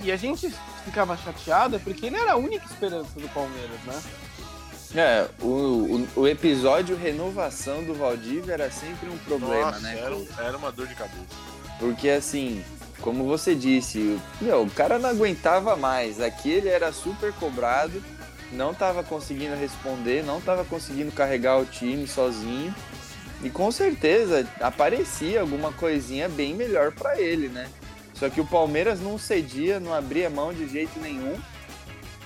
E, e, a gente ficava chateada porque ele era a única esperança do Palmeiras, né? É, o, o, o episódio renovação do Valdívia era sempre um problema, Nossa, né? Era, era uma dor de cabeça. Porque assim, como você disse, meu, o cara não aguentava mais. Aqui ele era super cobrado não estava conseguindo responder, não estava conseguindo carregar o time sozinho. E com certeza aparecia alguma coisinha bem melhor para ele, né? Só que o Palmeiras não cedia, não abria mão de jeito nenhum.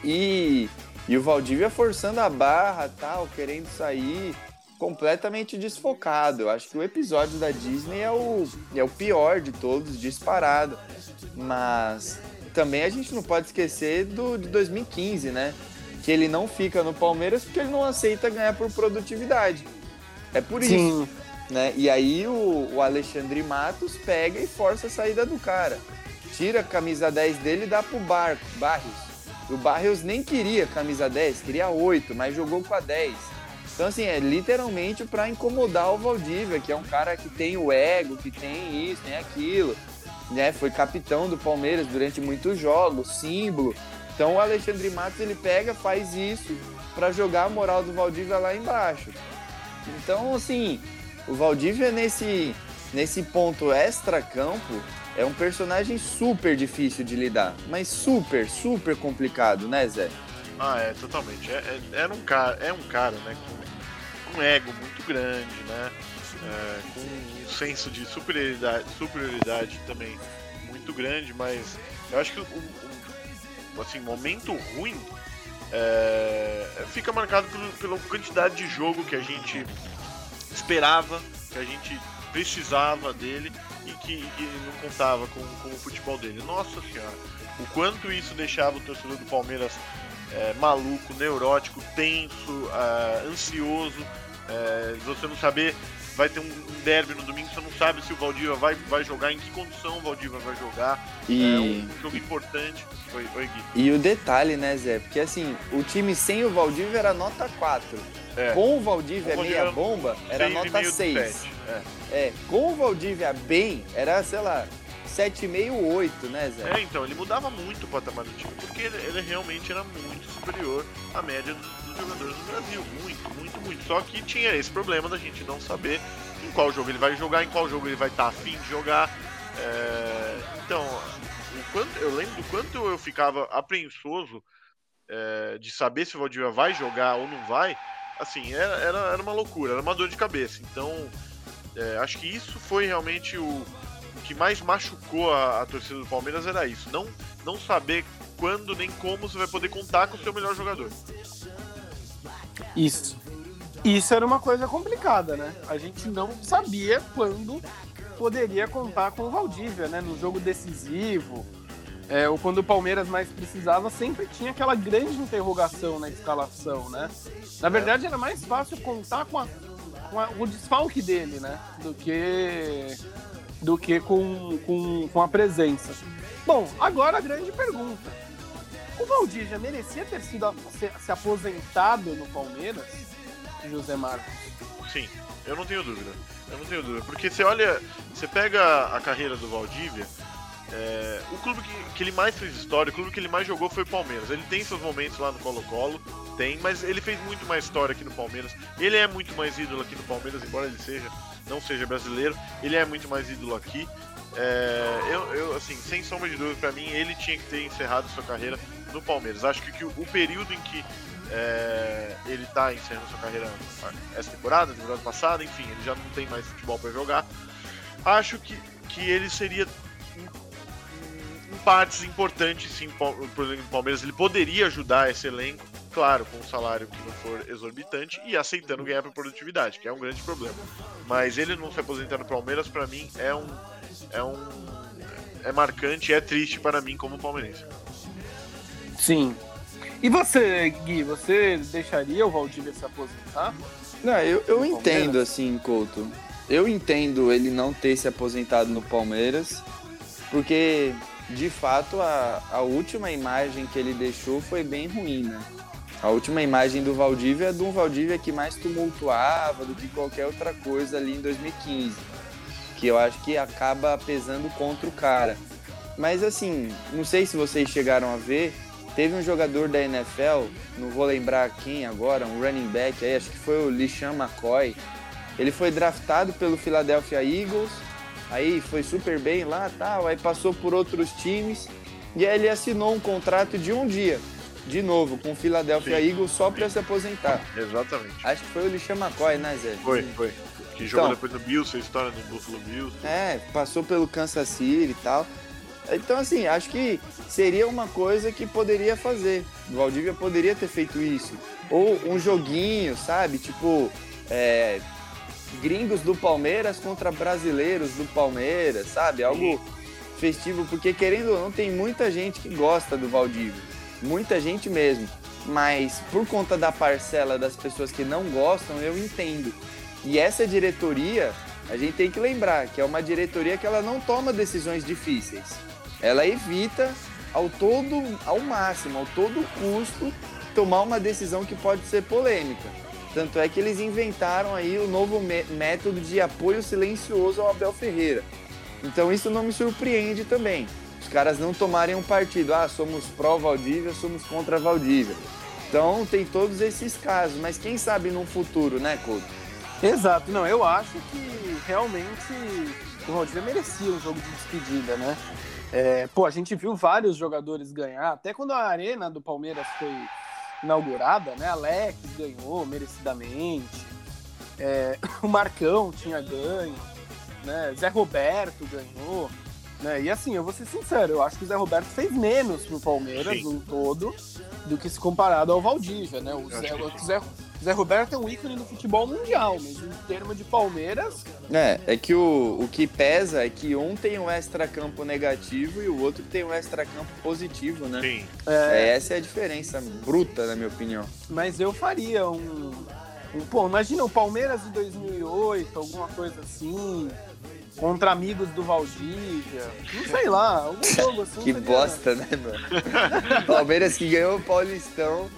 E, e o Valdívia forçando a barra, tal, querendo sair, completamente desfocado. Eu acho que o episódio da Disney é o, é o pior de todos, disparado. Mas também a gente não pode esquecer do de 2015, né? que ele não fica no Palmeiras porque ele não aceita ganhar por produtividade. É por Sim. isso. Né? E aí o, o, Alexandre Matos pega e força a saída do cara. Tira a camisa 10 dele e dá pro Barco, Barrios. O Barrios nem queria camisa 10, queria 8, mas jogou com a 10. Então, assim, é literalmente para incomodar o Valdívia, que é um cara que tem o ego, que tem isso, tem aquilo. Né? Foi capitão do Palmeiras durante muitos jogos, símbolo. Então o Alexandre Matos ele pega, faz isso para jogar a moral do Valdívia lá embaixo. Então, assim, o Valdívia nesse, nesse ponto extra-campo é um personagem super difícil de lidar, mas super, super complicado, né, Zé? Ah, é, totalmente. É, é, um cara, é um cara, né, com um ego muito grande, né, é, com um senso de superioridade, superioridade também muito grande, mas eu acho que o, assim, momento ruim é, fica marcado pelo, pela quantidade de jogo que a gente esperava, que a gente precisava dele e que, que não contava com, com, o futebol dele. Nossa senhora, o quanto isso deixava o torcedor do Palmeiras é, maluco, neurótico, tenso, é, ansioso, é, você não saber vai ter um, derby no domingo, você não sabe se o Valdívia vai, vai jogar, em que condição o Valdívia vai jogar. E... É um jogo importante. Oi, oi, Gui. E o detalhe, né, Zé? Porque assim, o time sem o Valdívia era nota 4. É. Com o Valdívia, com Valdívia meia bomba, era nota 6. É. é. Com o Valdívia bem, era, sei lá, 7,5, 8, né, Zé? É, então, ele mudava muito o patamar do time, porque ele, ele realmente era muito superior à média dos, dos, jogadores do Brasil. Muito, muito, muito. Só que tinha esse problema da gente não saber em qual jogo ele vai jogar, em qual jogo ele vai estar tá afim de jogar. É... Então, quanto, eu lembro do quanto eu ficava apreensoso é, de saber se o Valdivia vai jogar ou não vai. Assim, era, era, era uma loucura, era uma dor de cabeça. Então, é, acho que isso foi realmente o que mais machucou a, a, torcida do Palmeiras era isso. Não, não saber quando nem como você vai poder contar com o seu melhor jogador. Isso. Isso era uma coisa complicada, né? A gente não sabia quando poderia contar com o Valdívia, né? No jogo decisivo, é, ou quando o Palmeiras mais precisava, sempre tinha aquela grande interrogação na escalação, né? Na verdade, era mais fácil contar com, a, com a, o desfalque dele, né? Do que do que com, com, com a presença. Bom, agora a grande pergunta. O Valdívia merecia ter sido se, se aposentado no Palmeiras, José Marcos? Sim, eu não tenho dúvida. Eu não tenho dúvida. Porque você olha, você pega a carreira do Valdívia, é, o clube que, que, ele mais fez história, o clube que ele mais jogou foi o Palmeiras. Ele tem seus momentos lá no Colo-Colo, tem, mas ele fez muito mais história aqui no Palmeiras. Ele é muito mais ídolo aqui no Palmeiras, embora ele seja não seja brasileiro, ele é muito mais ídolo aqui. É, eu, eu, assim, sem sombra de dúvida, para mim, ele tinha que ter encerrado sua carreira no Palmeiras. Acho que, que o, o, período em que é, ele tá encerrando sua carreira essa temporada, temporada passada, enfim, ele já não tem mais futebol para jogar. Acho que, que ele seria em, em partes importantes, sim, por exemplo, no Palmeiras, ele poderia ajudar esse elenco, claro, com um salário que não for exorbitante e aceitando ganhar por produtividade, que é um grande problema. Mas ele não se aposentar no Palmeiras, para mim, é um, é um é marcante, é triste para mim como palmeirense. Sim. E você, Gui, você deixaria o Valdívia se aposentar? Não, eu, eu entendo assim, Couto. Eu entendo ele não ter se aposentado no Palmeiras, porque de fato a, a última imagem que ele deixou foi bem ruim, né? A última imagem do Valdívia é de um Valdívia que mais tumultuava do que qualquer outra coisa ali em 2015. Que eu acho que acaba pesando contra o cara. Mas assim, não sei se vocês chegaram a ver, teve um jogador da NFL, não vou lembrar quem agora, um running back aí, acho que foi o Lishan McCoy. Ele foi draftado pelo Philadelphia Eagles, aí foi super bem lá, tal, aí passou por outros times e aí ele assinou um contrato de um dia de novo com o Philadelphia Sim. Eagles só para se aposentar. Exatamente. Acho que foi o Lishan McCoy, né, Zé? Foi, foi. Que jogou então, depois no Bills, fez história no Buffalo Bills. É, passou pelo Kansas City e tal. Então, assim, acho que seria uma coisa que poderia fazer. O Valdívia poderia ter feito isso. Ou um joguinho, sabe? Tipo, é, gringos do Palmeiras contra brasileiros do Palmeiras, sabe? Algo festivo, porque querendo ou não, tem muita gente que gosta do Valdívia muita gente mesmo. Mas por conta da parcela das pessoas que não gostam, eu entendo. E essa diretoria, a gente tem que lembrar que é uma diretoria que ela não toma decisões difíceis. Ela evita ao todo, ao máximo, ao todo custo, tomar uma decisão que pode ser polêmica. Tanto é que eles inventaram aí o novo método de apoio silencioso ao Abel Ferreira. Então isso não me surpreende também os caras não tomarem um partido. Ah, somos pró-Valdívia, somos contra Valdívia. Então tem todos esses casos, mas quem sabe num futuro, né, Couto? Exato, não, eu acho que realmente o Valdívia merecia um jogo de despedida, né? É, pô, a gente viu vários jogadores ganhar, até quando a arena do Palmeiras foi inaugurada, né? Alex ganhou merecidamente, é, o Marcão tinha ganho, né? Zé Roberto ganhou. Né? E assim, eu vou ser sincero, eu acho que o Zé Roberto fez menos pro Palmeiras no todo do que se comparado ao Valdívia, né? O Zé, o Zé, Zé, Roberto é um ícone do futebol mundial, mas em termos de Palmeiras. É, é que o, o que pesa é que um tem um extra-campo negativo e o outro tem um extra-campo positivo, né? Sim. É... é... essa é a diferença bruta, na minha opinião. Mas eu faria um. um pô, imagina o Palmeiras de 2008, alguma coisa assim contra amigos do Valdívia. Não sei lá, algum jogo assim. que bosta, né, mano? Palmeiras que ganhou o Paulistão.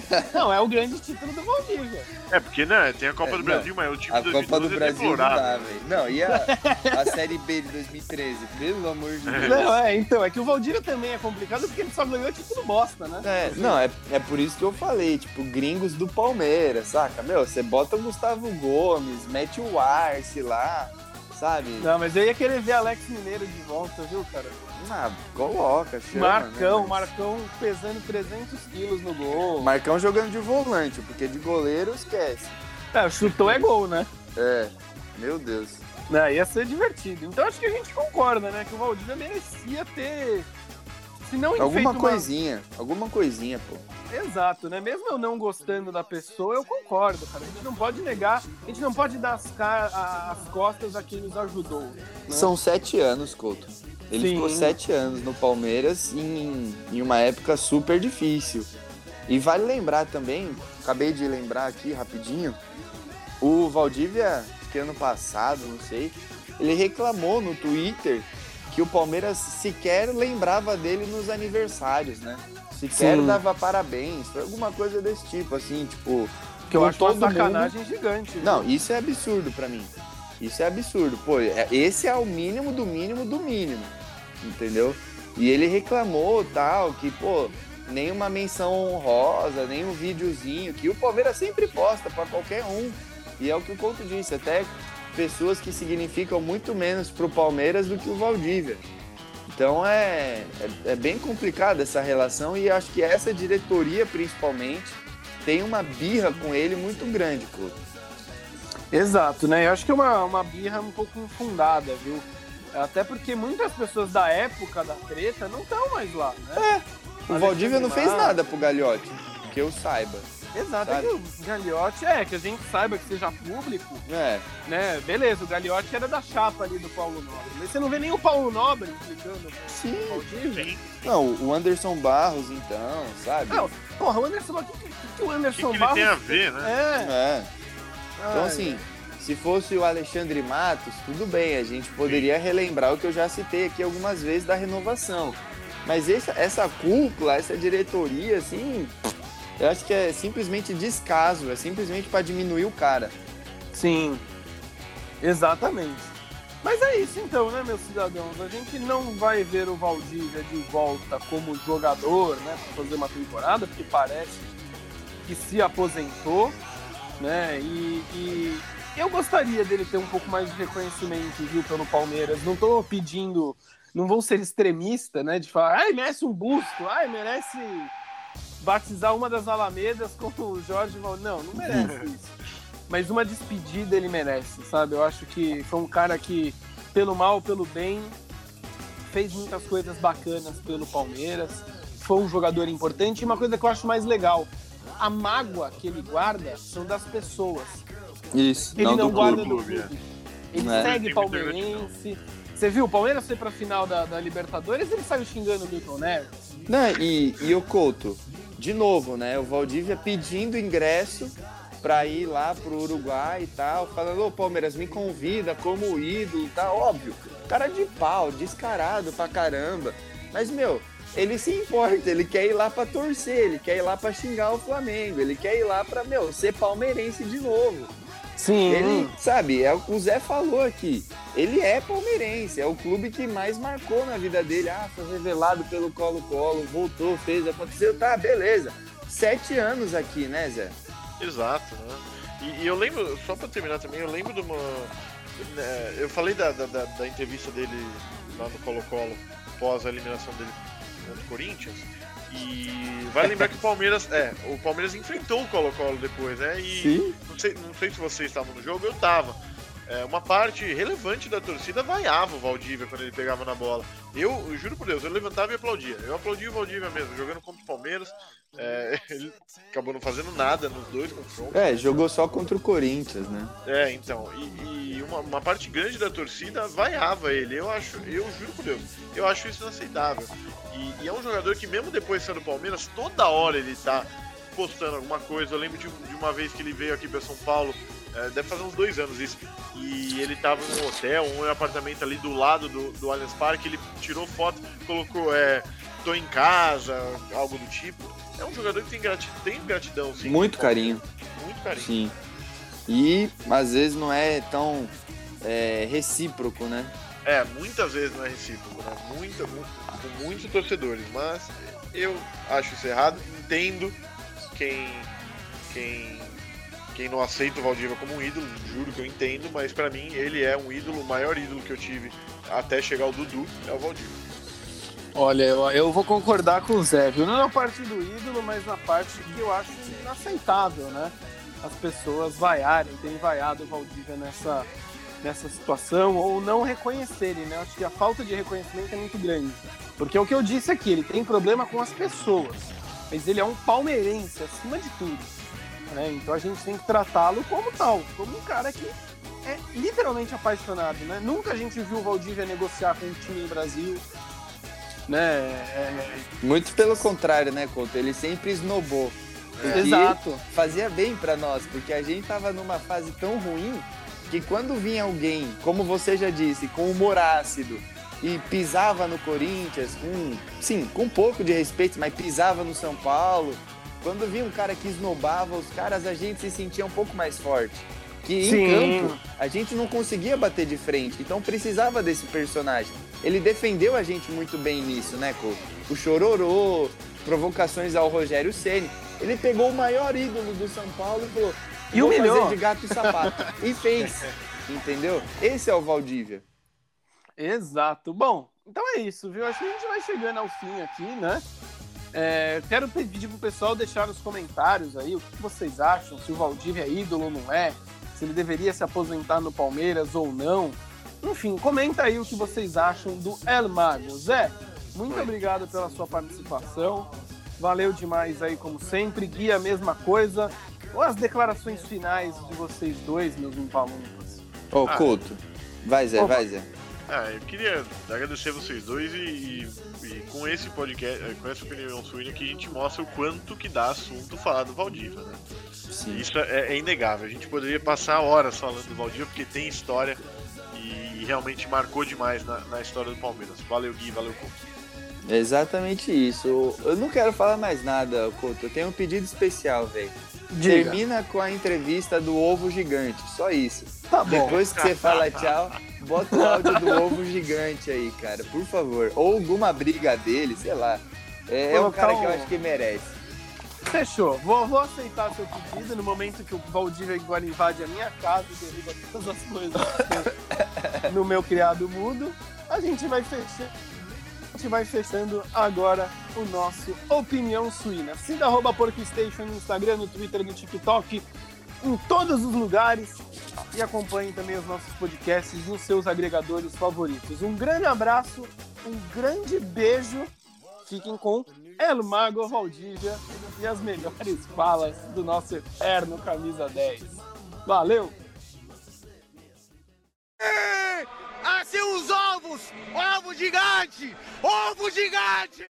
Não, é o grande título do Valdívia. É, porque, né, tem a Copa é, do Brasil, não, mas o time a Copa do é Brasil não dá, velho. Não, e a, a Série B de 2013? Pelo amor de Deus. Não, é, então, é que o Valdívia também é complicado porque ele só ganhou título bosta, né? É, não, é, é por isso que eu falei, tipo, gringos do Palmeiras, saca? Meu, você bota o Gustavo Gomes, mete o Arce lá, sabe? Não, mas eu ia querer ver Alex Mineiro de volta, viu, cara? Ah, coloca, chama, Marcão, né? Marcão pesando 300 quilos no gol. Marcão jogando de volante, porque de goleiro esquece. É, chutou é gol, né? É, meu Deus. Não, ia ser divertido. Então acho que a gente concorda, né? Que o Valdívia merecia ter se não alguma coisinha, uma... alguma coisinha, pô. Exato, né? Mesmo eu não gostando da pessoa, eu concordo, cara. A gente não pode negar, a gente não pode dar as, car... as costas a quem nos ajudou. Né? São sete anos, Couto. Ele Sim. ficou sete anos no Palmeiras em, em uma época super difícil. E vale lembrar também, acabei de lembrar aqui rapidinho, o Valdívia, que ano passado, não sei, ele reclamou no Twitter que o Palmeiras sequer lembrava dele nos aniversários, né? Sequer Sim. dava parabéns, foi alguma coisa desse tipo, assim, tipo. Que eu acho todo uma sacanagem mundo... gigante. Viu? Não, isso é absurdo para mim. Isso é absurdo. Pô, é, esse é o mínimo do mínimo do mínimo. Entendeu? E ele reclamou tal, que, pô, nenhuma menção honrosa, nenhum videozinho, que o Palmeiras sempre posta para qualquer um. E é o que o Couto disse, até pessoas que significam muito menos pro Palmeiras do que o Valdívia. Então é, é, é bem complicada essa relação e acho que essa diretoria, principalmente, tem uma birra com ele muito grande, Couto. Exato, né? Eu acho que é uma, uma birra um pouco infundada, viu? Até porque muitas pessoas da época da treta não estão mais lá, né? É. O Valdívia não fez nada pro Galhote, que eu saiba. Exato, é Sabe? que o Gagliotti, é, que a gente saiba que seja público, É, né? Beleza, o Gagliotti era da chapa ali do Paulo Nobre. Mas você não vê nem o Paulo Nobre implicando Sim. com o Valdívia? Sim. não, o Anderson Barros, então, sabe? Não, porra, o Anderson, o que, que, que o O que, Anderson que ele Barros... tem a ver, né? É. É. Então, Ai, assim, se fosse o Alexandre Matos, tudo bem, a gente poderia relembrar o que eu já citei aqui algumas vezes da renovação. Mas essa, essa cúpula, essa diretoria, assim, eu acho que é simplesmente descaso, é simplesmente para diminuir o cara. Sim, exatamente. Mas é isso então, né, meus cidadãos? A gente não vai ver o Valdívia de volta como jogador, né, para fazer uma temporada, porque parece que se aposentou, né? E, e eu gostaria dele ter um pouco mais de reconhecimento, viu, pelo Palmeiras. Não tô pedindo, não vou ser extremista, né, de falar, ai, merece um busto, ai, merece batizar uma das Alamedas como o Jorge Val... Não, não merece isso. Mas uma despedida ele merece, sabe? Eu acho que foi um cara que, pelo mal, pelo bem, fez muitas coisas bacanas pelo Palmeiras. Foi um jogador importante. E uma coisa que eu acho mais legal: a mágoa que ele guarda são das pessoas. Isso, Ele não, do guarda clube. do clube. Ele É. segue palmeirense. Você viu, o Palmeiras foi pra final da, da Libertadores ele saiu xingando o Milton Neves. Não, e, e o Couto, de novo, né? O Valdívia pedindo ingresso pra ir lá pro Uruguai e tal, falando, ô Palmeiras, me convida como ídolo, tá óbvio. Cara de pau, descarado pra caramba. Mas, meu, ele se importa, ele quer ir lá pra torcer, ele quer ir lá pra xingar o Flamengo, ele quer ir lá pra, meu, ser palmeirense de novo. Sim. Ele, sabe, é o que o Zé falou aqui. Ele é palmeirense, é o clube que mais marcou na vida dele. Ah, foi revelado pelo Colo-Colo, voltou, fez, aconteceu, tá, beleza. Sete anos aqui, né, Zé? Exato, né? E, e eu lembro, só pra terminar também, eu lembro de uma. né, Eu falei da, da, da- da entrevista dele lá no Colo-Colo, pós a eliminação dele contra o Corinthians. E vai lembrar que o Palmeiras. É, o Palmeiras enfrentou o Colo-Colo depois, né? E Sim. não sei, não sei se vocês estavam no jogo, eu tava. É, uma parte relevante da torcida vaiava o Valdívia quando ele pegava na bola. Eu, eu juro por Deus, eu levantava e aplaudia. Eu aplaudia o Valdívia mesmo, jogando contra o Palmeiras. É, ele acabou não fazendo nada nos dois confrontos. É, jogou só contra o Corinthians, né? É, então, e, e uma, uma parte grande da torcida vaiava ele. Eu acho, eu juro por Deus, eu acho isso inaceitável. E, e é um jogador que, mesmo depois de ser do Palmeiras, toda hora ele tá postando alguma coisa. Eu lembro de, de uma vez que ele veio aqui pra São Paulo, deve fazer uns dois anos isso, e ele tava num hotel, um apartamento ali do lado do, do Allianz Parque. Ele tirou foto, colocou, é, tô em casa, algo do tipo. É um jogador que tem, grati tem gratidão, sim. Muito carinho, Muito carinho. sim. E às vezes não é tão é, recíproco, né? É, muitas vezes não é recíproco, né? Muita, mu- com muitos torcedores, mas eu acho isso errado, entendo quem, quem, quem não aceita o Valdívia como um ídolo, juro que eu entendo, mas pra mim ele é um ídolo, o maior ídolo que eu tive até chegar ao Dudu é o Valdívia. Olha, eu, eu vou concordar com o Zé, viu? Não na parte do ídolo, mas na parte que eu acho inaceitável, né? As pessoas vaiarem, terem vaiado o Valdívia nessa, nessa situação ou não reconhecerem, né? Acho que a falta de reconhecimento é muito grande. Porque é o que eu disse aqui, ele tem problema com as pessoas, mas ele é um palmeirense acima de tudo. Né? Então a gente tem que tratá-lo como tal, como um cara que é literalmente apaixonado, né? Nunca a gente viu o Valdívia negociar com um time no Brasil, né? É, Muito pelo contrário, né, Couto? Ele sempre esnobou. Porque Exato. Fazia bem pra nós, porque a gente tava numa fase tão ruim que quando vinha alguém, como você já disse, com humor ácido e pisava no Corinthians, sim, com um pouco de respeito, mas pisava no São Paulo, quando vinha um cara que esnobava os caras, a gente se sentia um pouco mais forte. Que Sim. em campo a gente não conseguia bater de frente, então precisava desse personagem. Ele defendeu a gente muito bem nisso, né, Couto? O chororô, provocações ao Rogério Ceni. Ele pegou o maior ídolo do São Paulo e falou: E humilhou. de gato e sapato. e fez. Entendeu? Esse é o Valdívia. Exato. Bom, então é isso, viu? Acho que a gente vai chegando ao fim aqui, né? É, quero pedir pro pessoal deixar nos comentários aí o que vocês acham, se o Valdívia é ídolo ou não é, se ele deveria se aposentar no Palmeiras ou não. Enfim, comenta aí o que vocês acham do El Mago. Zé, muito Oi. obrigado pela sua participação. Valeu demais aí, como sempre. Guia, a mesma coisa. Ou as declarações finais de vocês dois, meus impalumpas? Ô, Ah. Couto. Vai, Zé, Opa. vai, Zé. Ah, eu queria agradecer vocês dois e, e- e com esse podcast, eh, com essa opinião suína que a gente mostra o quanto que dá assunto falar do Valdívia, né? Sim. Isso é, é inegável. A gente poderia passar horas falando do Valdívia porque tem história e realmente marcou demais na, na história do Palmeiras. Valeu, Gui, valeu, Couto. É exatamente isso. Eu não quero falar mais nada, Couto. Eu tenho um pedido especial, velho. Termina com a entrevista do ovo gigante. Só isso. Tá bom. Depois que você fala tchau, bota o áudio do ovo gigante aí, cara. Por favor. Ou alguma briga dele, sei lá. É, é um cara que eu acho que merece. Fechou. Vou, vou aceitar seu pedido no momento que o Valdívia agora invade a minha casa e derruba todas as coisas no meu criado mudo. A gente vai fechar. A gente vai fechando agora o nosso Opinião Suína. Siga arroba PorcoStation no Instagram, no Twitter, no TikTok, em todos os lugares. E acompanhe também os nossos podcasts nos seus agregadores favoritos. Um grande abraço, um grande beijo. Fiquem com El Mago Valdívia e as melhores falas do nosso eterno Camisa 10. Valeu! Assim os ovos! Ovo gigante! Ovo gigante!